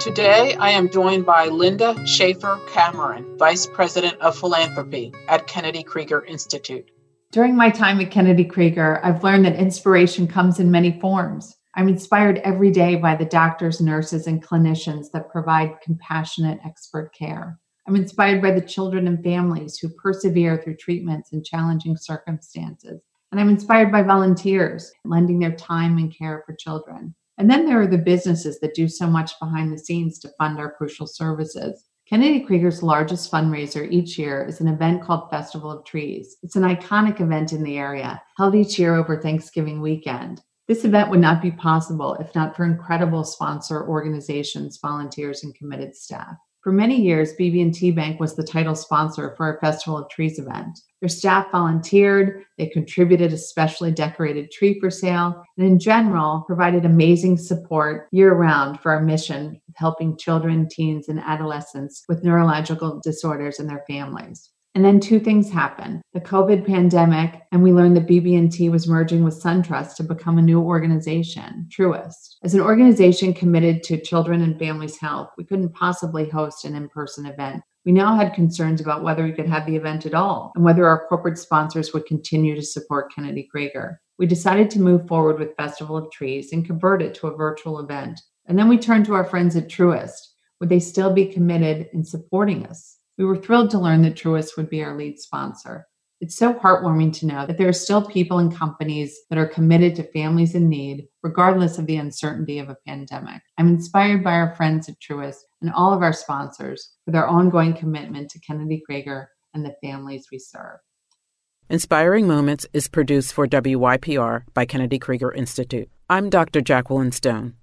Today, I am joined by Linda Schaefer Cameron, Vice President of Philanthropy at Kennedy Krieger Institute. During my time at Kennedy Krieger, I've learned that inspiration comes in many forms. I'm inspired every day by the doctors, nurses, and clinicians that provide compassionate expert care. I'm inspired by the children and families who persevere through treatments in challenging circumstances. And I'm inspired by volunteers lending their time and care for children. And then there are the businesses that do so much behind the scenes to fund our crucial services. Kennedy Krieger's largest fundraiser each year is an event called Festival of Trees. It's an iconic event in the area, held each year over Thanksgiving weekend. This event would not be possible if not for incredible sponsor organizations, volunteers, and committed staff. For many years, BB&T Bank was the title sponsor for our Festival of Trees event. Their staff volunteered, they contributed a specially decorated tree for sale, and in general, provided amazing support year round for our mission of helping children, teens, and adolescents with neurological disorders and their families. And then two things happened: the COVID pandemic, and we learned that BB&T was merging with SunTrust to become a new organization, Truist. As an organization committed to children and families' health, we couldn't possibly host an in-person event. We now had concerns about whether we could have the event at all and whether our corporate sponsors would continue to support Kennedy Krieger. We decided to move forward with Festival of Trees and convert it to a virtual event. And then we turned to our friends at Truist. Would they still be committed in supporting us? We were thrilled to learn that Truist would be our lead sponsor. It's so heartwarming to know that there are still people and companies that are committed to families in need, regardless of the uncertainty of a pandemic. I'm inspired by our friends at Truist and all of our sponsors for their ongoing commitment to Kennedy Krieger and the families we serve. Inspiring Moments is produced for WYPR by Kennedy Krieger Institute. I'm Dr. Jacqueline Stone.